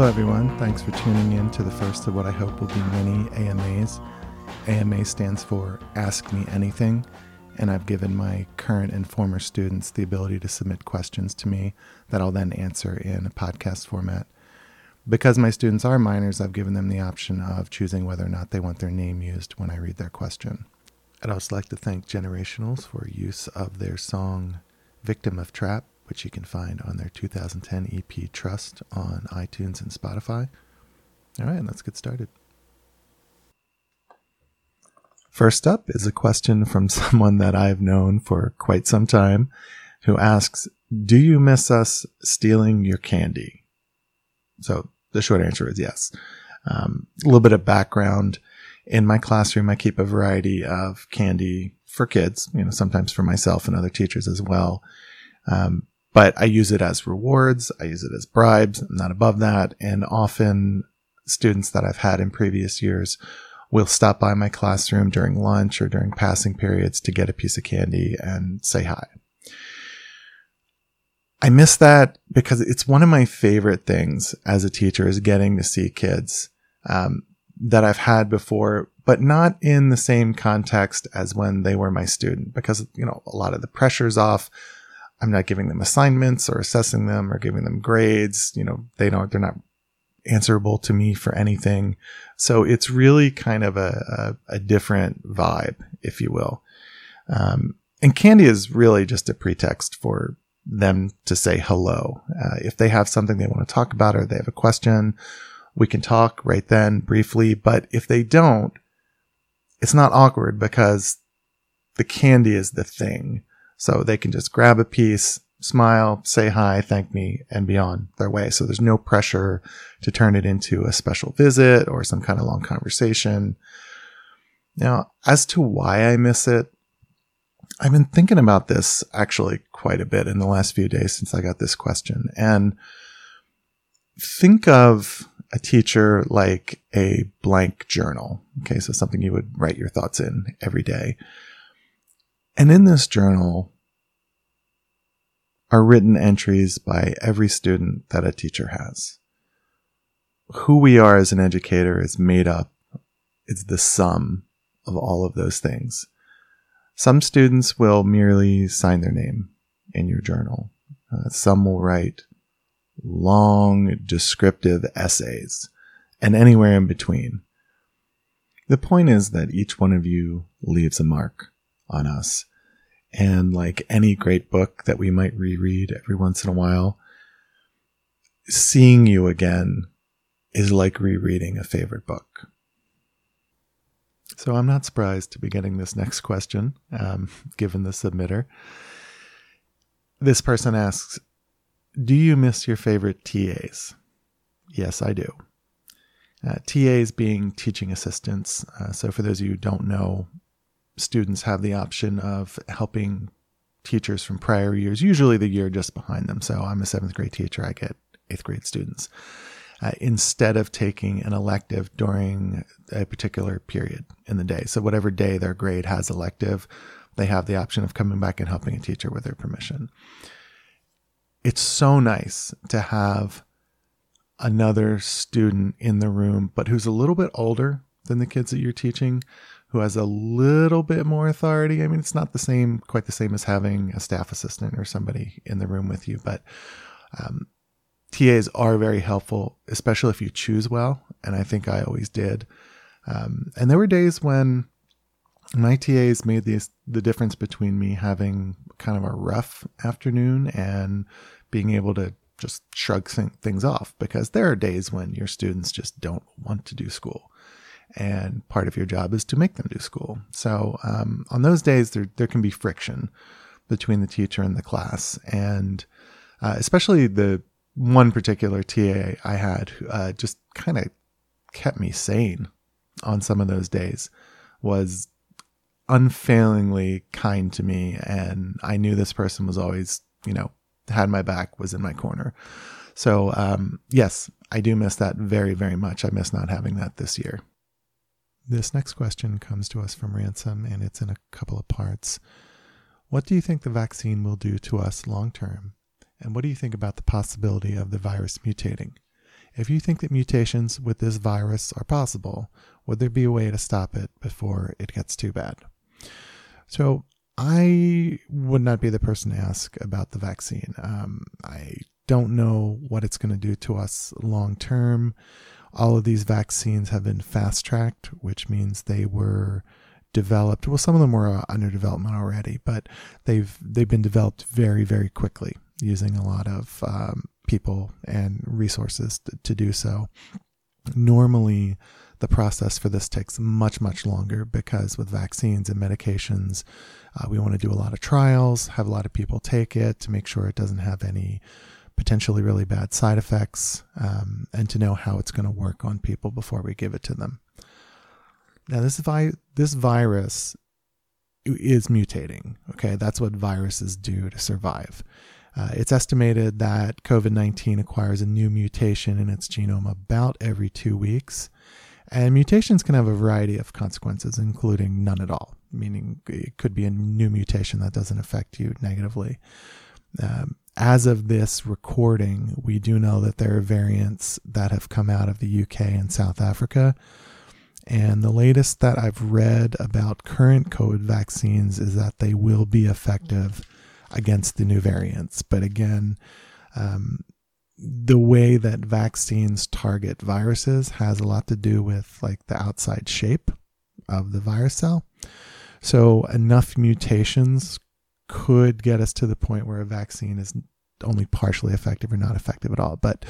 Hello, everyone. Thanks for tuning in to the first of what I hope will be many AMAs. AMA stands for Ask Me Anything, and I've given my current and former students the ability to submit questions to me that I'll then answer in a podcast format. Because my students are minors, I've given them the option of choosing whether or not they want their name used when I read their question. I'd also like to thank Generationals for use of their song Victim of Trap, which you can find on their 2010 EP Trust on iTunes and Spotify. All right, let's get started. First up is a question from someone that I've known for quite some time who asks, Do you miss us stealing your candy? So the short answer is yes. Um, a little bit of background. In my classroom, I keep a variety of candy for kids, you know, sometimes for myself and other teachers as well. Um, but I use it as rewards. I use it as bribes. I'm not above that. And often students that I've had in previous years will stop by my classroom during lunch or during passing periods to get a piece of candy and say hi. I miss that because it's one of my favorite things as a teacher is getting to see kids um, that I've had before, but not in the same context as when they were my student because, you know, a lot of the pressure's off. I'm not giving them assignments or assessing them or giving them grades. You know, they don't, they're not answerable to me for anything. So it's really kind of a, a, a different vibe, if you will. Um, and candy is really just a pretext for them to say hello. Uh, if they have something they want to talk about or they have a question, we can talk right then briefly. But if they don't, it's not awkward because the candy is the thing. So they can just grab a piece, smile, say hi, thank me, and be on their way. So there's no pressure to turn it into a special visit or some kind of long conversation. Now, as to why I miss it, I've been thinking about this actually quite a bit in the last few days since I got this question. And think of a teacher like a blank journal. Okay, so something you would write your thoughts in every day. And in this journal, are written entries by every student that a teacher has. Who we are as an educator is made up, it's the sum of all of those things. Some students will merely sign their name in your journal. Uh, some will write long descriptive essays and anywhere in between. The point is that each one of you leaves a mark on us and like any great book that we might reread every once in a while, seeing you again is like rereading a favorite book. So I'm not surprised to be getting this next question, um, given the submitter. This person asks, Do you miss your favorite TAs? Yes, I do. Uh, TAs being teaching assistants. Uh, so, for those of you who don't know, students have the option of helping teachers from prior years, usually the year just behind them. So I'm a seventh grade teacher, I get eighth grade students. Uh, instead of taking an elective during a particular period in the day. So, whatever day their grade has elective, they have the option of coming back and helping a teacher with their permission. It's so nice to have another student in the room, but who's a little bit older than the kids that you're teaching, who has a little bit more authority. I mean, it's not the same, quite the same as having a staff assistant or somebody in the room with you, but um, TAs are very helpful, especially if you choose well. And I think I always did. Um, and there were days when my TAs made the the difference between me having kind of a rough afternoon and being able to just shrug things off because there are days when your students just don't want to do school and part of your job is to make them do school. So um, on those days, there there can be friction between the teacher and the class, and uh, especially the one particular TA I had uh, just kind of kept me sane on some of those days. Was unfailingly kind to me, and I knew this person was always, you know, had my back, was in my corner. So um, yes, I do miss that very, very much. I miss not having that this year. This next question comes to us from Ransom, and it's in a couple of parts. What do you think the vaccine will do to us long term? And what do you think about the possibility of the virus mutating? if you think that mutations with this virus are possible, would there be a way to stop it before it gets too bad? So I would not be the person to ask about the vaccine. Um, I don't know what it's going to do to us long term. All of these vaccines have been fast tracked, which means they were developed. Well, some of them were uh, under development already, but they've they've been developed very very quickly using a lot of um, people and resources to, to do so. Normally, the process for this takes much much longer because with vaccines and medications, uh, we want to do a lot of trials, have a lot of people take it to make sure it doesn't have any potentially really bad side effects, um, and to know how it's going to work on people before we give it to them. Now, this vi- this virus is mutating. Okay, that's what viruses do to survive. Uh, it's estimated that COVID 19 acquires a new mutation in its genome about every two weeks. And mutations can have a variety of consequences, including none at all, meaning it could be a new mutation that doesn't affect you negatively. Um, as of this recording, we do know that there are variants that have come out of the UK and South Africa. And the latest that I've read about current COVID vaccines is that they will be effective against the new variants. But again, um, the way that vaccines target viruses has a lot to do with like the outside shape of the virus cell. So enough mutations could get us to the point where a vaccine is only partially effective or not effective at all. But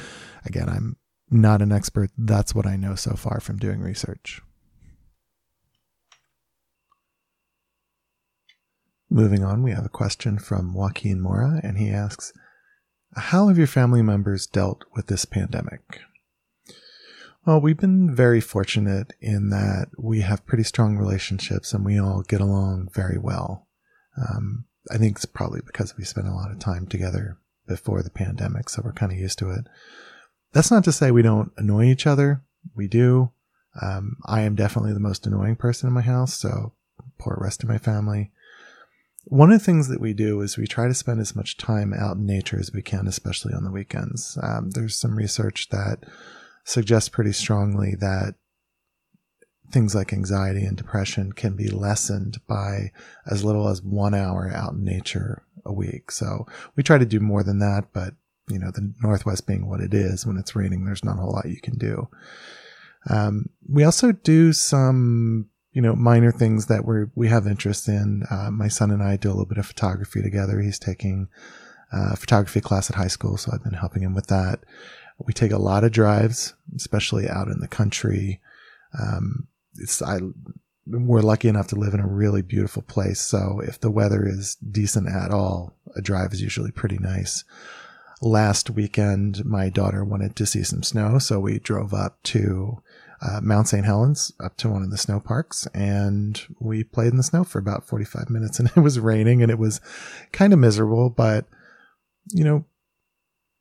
again, I'm not an expert. That's what I know so far from doing research. Moving on, we have a question from Joaquin Mora, and he asks How have your family members dealt with this pandemic? Well, we've been very fortunate in that we have pretty strong relationships and we all get along very well. Um, I think it's probably because we spent a lot of time together before the pandemic, so we're kind of used to it. That's not to say we don't annoy each other. We do. Um, I am definitely the most annoying person in my house, so poor rest of my family. One of the things that we do is we try to spend as much time out in nature as we can, especially on the weekends. Um, there's some research that suggests pretty strongly that things like anxiety and depression can be lessened by as little as one hour out in nature a week. So we try to do more than that, but you know, the Northwest being what it is, when it's raining, there's not a whole lot you can do. Um, we also do some, you know, minor things that we we have interest in. Uh, my son and I do a little bit of photography together. He's taking a photography class at high school, so I've been helping him with that. We take a lot of drives, especially out in the country. Um, it's I we're lucky enough to live in a really beautiful place. So if the weather is decent at all, a drive is usually pretty nice. Last weekend, my daughter wanted to see some snow, so we drove up to uh, Mount St. Helens, up to one of the snow parks, and we played in the snow for about 45 minutes. And it was raining and it was kind of miserable, but you know,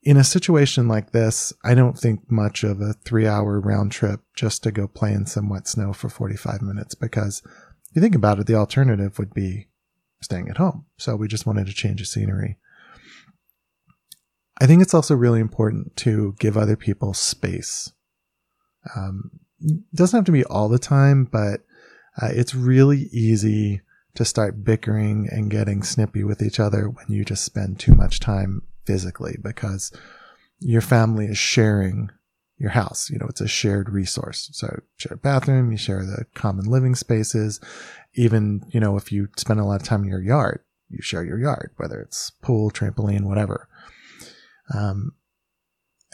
in a situation like this, I don't think much of a three hour round trip just to go play in some wet snow for 45 minutes because if you think about it, the alternative would be staying at home. So we just wanted to change the scenery. I think it's also really important to give other people space. Um, doesn't have to be all the time, but uh, it's really easy to start bickering and getting snippy with each other when you just spend too much time physically because your family is sharing your house. You know, it's a shared resource. So share a bathroom, you share the common living spaces. Even, you know, if you spend a lot of time in your yard, you share your yard, whether it's pool, trampoline, whatever. Um,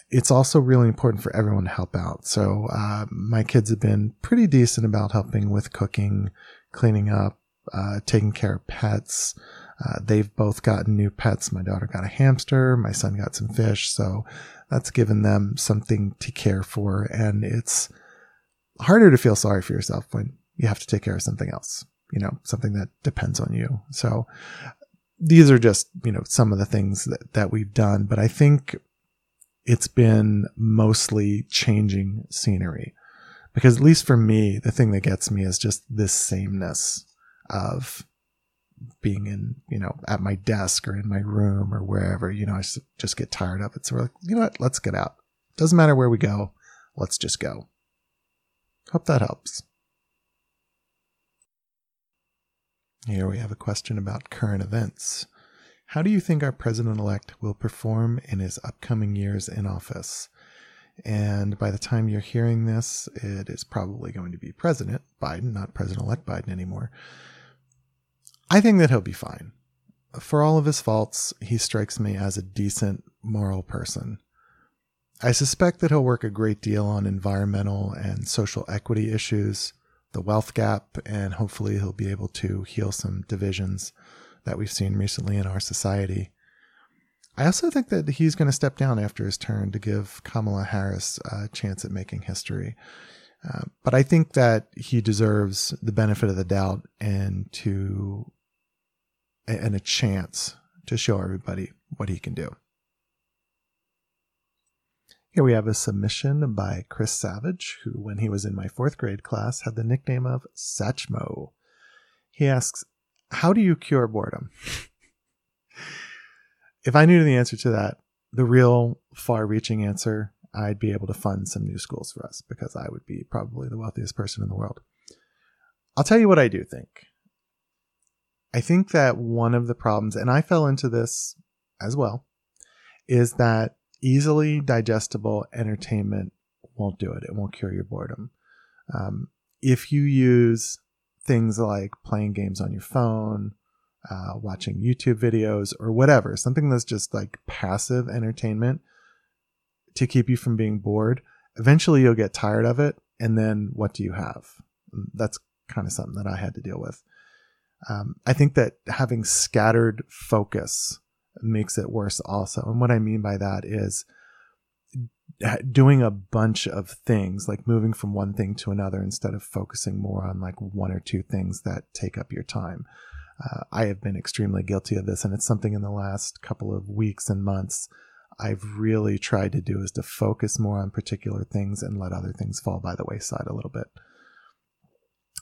it's also really important for everyone to help out. So, uh, my kids have been pretty decent about helping with cooking, cleaning up, uh, taking care of pets, uh, they've both gotten new pets. My daughter got a hamster. My son got some fish. So that's given them something to care for. And it's harder to feel sorry for yourself when you have to take care of something else, you know, something that depends on you. So these are just, you know, some of the things that, that we've done. But I think it's been mostly changing scenery because at least for me, the thing that gets me is just this sameness of being in, you know, at my desk or in my room or wherever, you know, I just get tired of it. So we're like, you know what, let's get out. Doesn't matter where we go, let's just go. Hope that helps. Here we have a question about current events. How do you think our president elect will perform in his upcoming years in office? And by the time you're hearing this, it is probably going to be President Biden, not President elect Biden anymore. I think that he'll be fine. For all of his faults, he strikes me as a decent, moral person. I suspect that he'll work a great deal on environmental and social equity issues, the wealth gap, and hopefully he'll be able to heal some divisions that we've seen recently in our society. I also think that he's going to step down after his turn to give Kamala Harris a chance at making history. Uh, but I think that he deserves the benefit of the doubt and to and a chance to show everybody what he can do. Here we have a submission by Chris Savage, who, when he was in my fourth grade class, had the nickname of Satchmo. He asks, How do you cure boredom? if I knew the answer to that, the real far reaching answer, I'd be able to fund some new schools for us because I would be probably the wealthiest person in the world. I'll tell you what I do think. I think that one of the problems, and I fell into this as well, is that easily digestible entertainment won't do it. It won't cure your boredom. Um, if you use things like playing games on your phone, uh, watching YouTube videos, or whatever, something that's just like passive entertainment to keep you from being bored, eventually you'll get tired of it. And then what do you have? That's kind of something that I had to deal with. Um, I think that having scattered focus makes it worse also. And what I mean by that is doing a bunch of things, like moving from one thing to another instead of focusing more on like one or two things that take up your time. Uh, I have been extremely guilty of this, and it's something in the last couple of weeks and months I've really tried to do is to focus more on particular things and let other things fall by the wayside a little bit.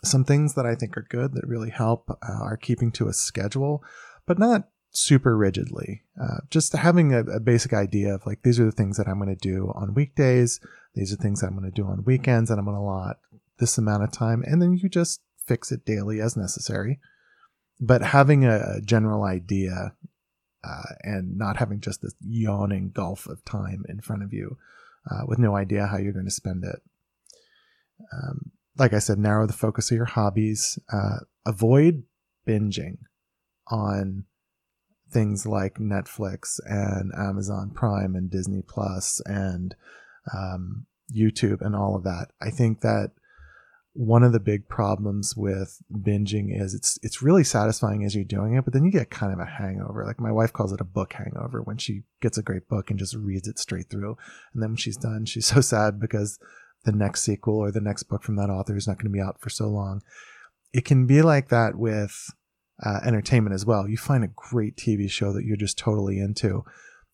Some things that I think are good that really help uh, are keeping to a schedule, but not super rigidly. Uh, just having a, a, basic idea of like, these are the things that I'm going to do on weekdays. These are things I'm going to do on weekends and I'm going to allot this amount of time. And then you just fix it daily as necessary. But having a, a general idea uh, and not having just this yawning gulf of time in front of you uh, with no idea how you're going to spend it. Um, like I said, narrow the focus of your hobbies. Uh, avoid binging on things like Netflix and Amazon Prime and Disney Plus and um, YouTube and all of that. I think that one of the big problems with binging is it's it's really satisfying as you're doing it, but then you get kind of a hangover. Like my wife calls it a book hangover when she gets a great book and just reads it straight through. And then when she's done, she's so sad because the next sequel or the next book from that author is not going to be out for so long. It can be like that with uh, entertainment as well. You find a great TV show that you're just totally into.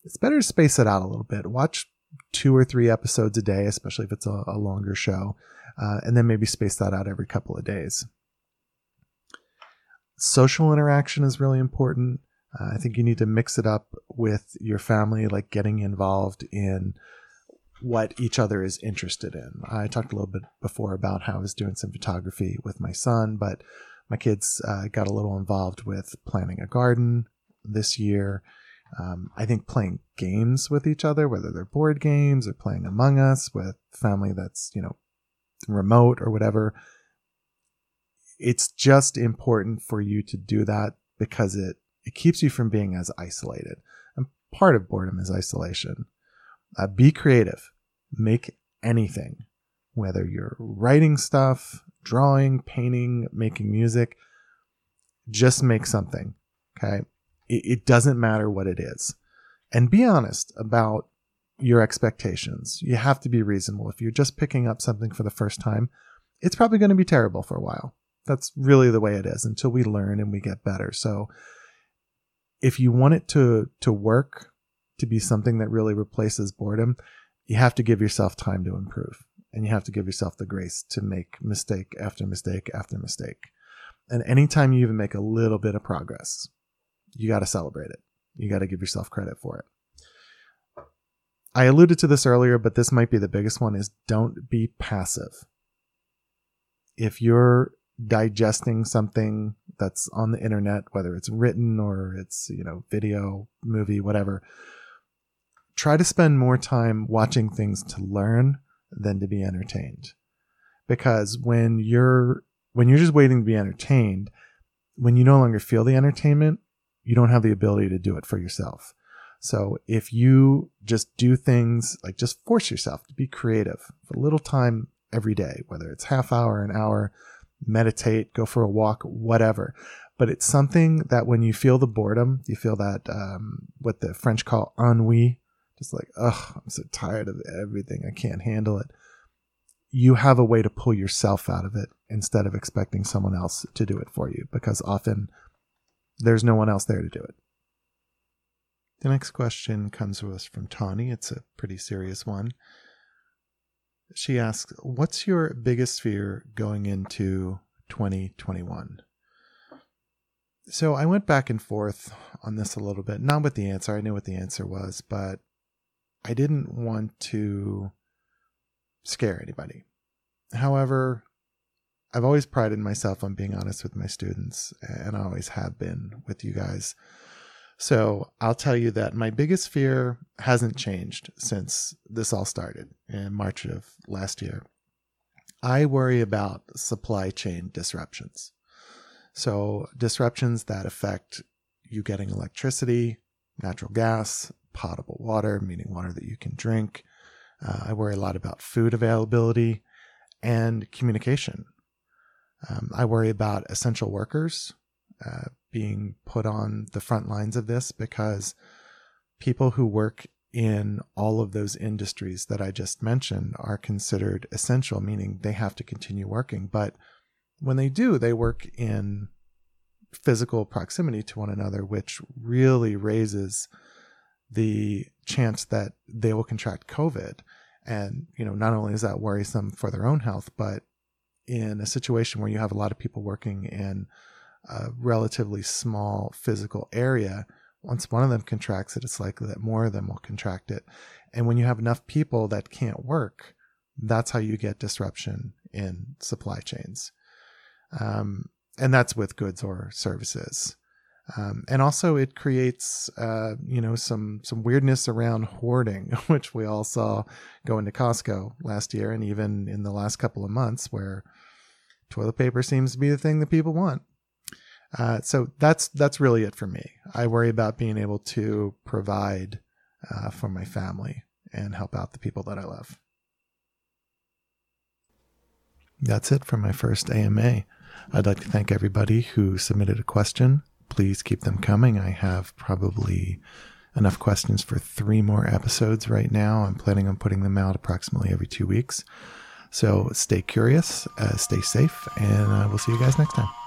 It's better to space it out a little bit. Watch two or three episodes a day, especially if it's a, a longer show, uh, and then maybe space that out every couple of days. Social interaction is really important. Uh, I think you need to mix it up with your family, like getting involved in what each other is interested in. I talked a little bit before about how I was doing some photography with my son, but my kids uh, got a little involved with planting a garden this year. Um, I think playing games with each other, whether they're board games or playing Among Us with family that's, you know, remote or whatever, it's just important for you to do that because it, it keeps you from being as isolated. And part of boredom is isolation. Uh, be creative. Make anything, whether you're writing stuff, drawing, painting, making music. Just make something. Okay. It, it doesn't matter what it is. And be honest about your expectations. You have to be reasonable. If you're just picking up something for the first time, it's probably going to be terrible for a while. That's really the way it is until we learn and we get better. So if you want it to to work, to be something that really replaces boredom, you have to give yourself time to improve and you have to give yourself the grace to make mistake after mistake after mistake. And anytime you even make a little bit of progress, you got to celebrate it. You got to give yourself credit for it. I alluded to this earlier, but this might be the biggest one is don't be passive. If you're digesting something that's on the internet, whether it's written or it's, you know, video, movie, whatever, try to spend more time watching things to learn than to be entertained. Because when you're when you're just waiting to be entertained, when you no longer feel the entertainment, you don't have the ability to do it for yourself. So if you just do things like just force yourself to be creative for a little time every day, whether it's half hour, an hour, meditate, go for a walk, whatever. But it's something that when you feel the boredom, you feel that um, what the French call ennui, just like, ugh, I'm so tired of everything. I can't handle it. You have a way to pull yourself out of it instead of expecting someone else to do it for you because often there's no one else there to do it. The next question comes to us from Tawny. It's a pretty serious one. She asks, What's your biggest fear going into 2021? So I went back and forth on this a little bit, not with the answer. I knew what the answer was, but I didn't want to scare anybody. However, I've always prided myself on being honest with my students, and I always have been with you guys. So I'll tell you that my biggest fear hasn't changed since this all started in March of last year. I worry about supply chain disruptions. So, disruptions that affect you getting electricity, natural gas, potable water, meaning water that you can drink. Uh, I worry a lot about food availability and communication. Um, I worry about essential workers. Uh, being put on the front lines of this because people who work in all of those industries that I just mentioned are considered essential, meaning they have to continue working. But when they do, they work in physical proximity to one another, which really raises the chance that they will contract COVID. And, you know, not only is that worrisome for their own health, but in a situation where you have a lot of people working in a relatively small physical area, once one of them contracts it, it's likely that more of them will contract it. And when you have enough people that can't work, that's how you get disruption in supply chains. Um, and that's with goods or services. Um, and also it creates, uh, you know, some, some weirdness around hoarding, which we all saw going to Costco last year and even in the last couple of months where toilet paper seems to be the thing that people want. Uh, so that's that's really it for me. I worry about being able to provide uh, for my family and help out the people that I love. That's it for my first AMA. I'd like to thank everybody who submitted a question. Please keep them coming. I have probably enough questions for three more episodes right now. I'm planning on putting them out approximately every two weeks. So stay curious, uh, stay safe, and uh, we'll see you guys next time.